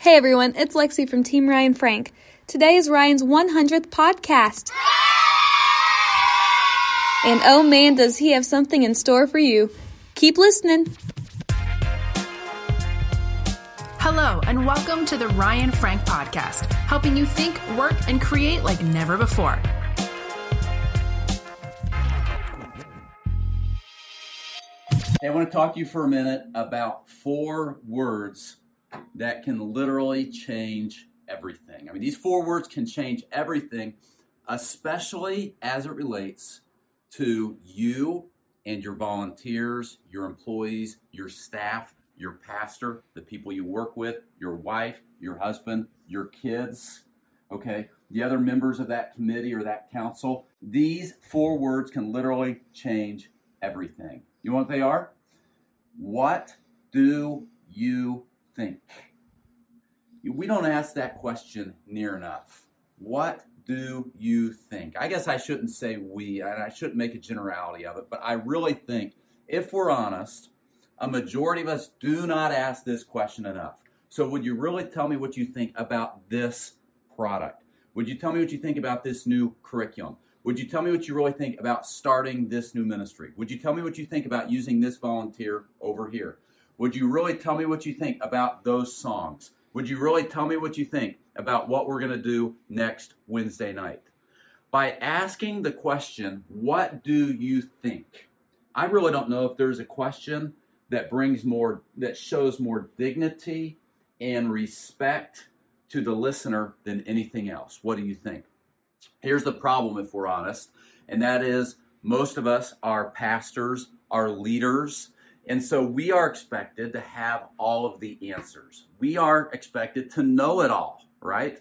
Hey everyone, it's Lexi from Team Ryan Frank. Today is Ryan's 100th podcast. And oh man, does he have something in store for you. Keep listening. Hello, and welcome to the Ryan Frank Podcast, helping you think, work, and create like never before. Hey, I want to talk to you for a minute about four words that can literally change everything. I mean, these four words can change everything, especially as it relates to you and your volunteers, your employees, your staff, your pastor, the people you work with, your wife, your husband, your kids, okay, the other members of that committee or that council. These four words can literally change everything. You know what they are? What do you think? We don't ask that question near enough. What do you think? I guess I shouldn't say we, and I shouldn't make a generality of it, but I really think, if we're honest, a majority of us do not ask this question enough. So, would you really tell me what you think about this product? Would you tell me what you think about this new curriculum? Would you tell me what you really think about starting this new ministry? Would you tell me what you think about using this volunteer over here? Would you really tell me what you think about those songs? Would you really tell me what you think about what we're going to do next Wednesday night? By asking the question, What do you think? I really don't know if there's a question that brings more, that shows more dignity and respect to the listener than anything else. What do you think? Here's the problem, if we're honest, and that is most of us are pastors, are leaders, and so we are expected to have all of the answers. We are expected to know it all, right?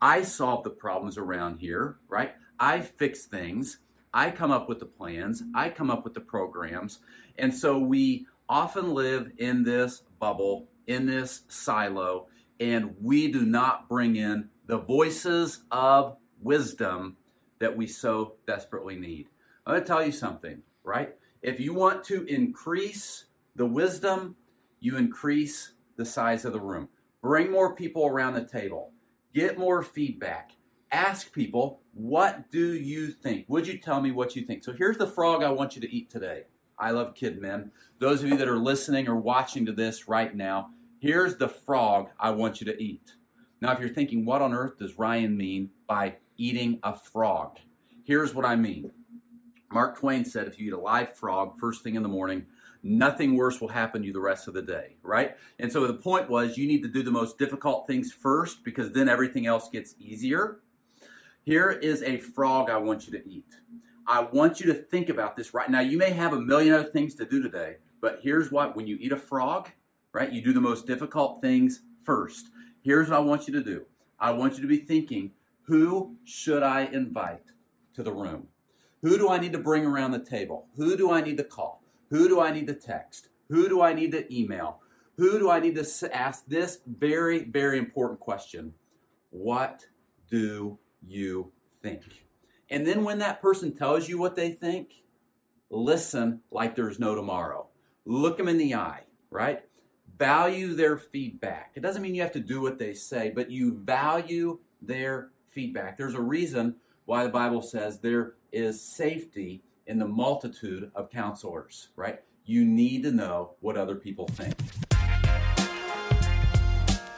I solve the problems around here, right? I fix things. I come up with the plans. I come up with the programs. And so we often live in this bubble, in this silo, and we do not bring in the voices of wisdom that we so desperately need. I'm going to tell you something, right? If you want to increase the wisdom, you increase the size of the room. Bring more people around the table. Get more feedback. Ask people, what do you think? Would you tell me what you think? So here's the frog I want you to eat today. I love KidMin. Those of you that are listening or watching to this right now, here's the frog I want you to eat. Now, if you're thinking, what on earth does Ryan mean by eating a frog? Here's what I mean. Mark Twain said if you eat a live frog first thing in the morning, nothing worse will happen to you the rest of the day, right? And so the point was you need to do the most difficult things first because then everything else gets easier. Here is a frog I want you to eat. I want you to think about this right now. You may have a million other things to do today, but here's what when you eat a frog, right, you do the most difficult things first. Here's what I want you to do I want you to be thinking, who should I invite to the room? Who do I need to bring around the table? Who do I need to call? Who do I need to text? Who do I need to email? Who do I need to ask this very, very important question? What do you think? And then when that person tells you what they think, listen like there's no tomorrow. Look them in the eye, right? Value their feedback. It doesn't mean you have to do what they say, but you value their feedback. There's a reason why the Bible says there is safety in the multitude of counselors, right? You need to know what other people think.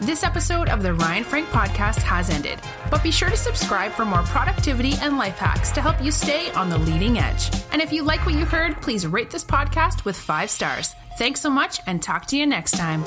This episode of the Ryan Frank podcast has ended, but be sure to subscribe for more productivity and life hacks to help you stay on the leading edge. And if you like what you heard, please rate this podcast with five stars. Thanks so much and talk to you next time.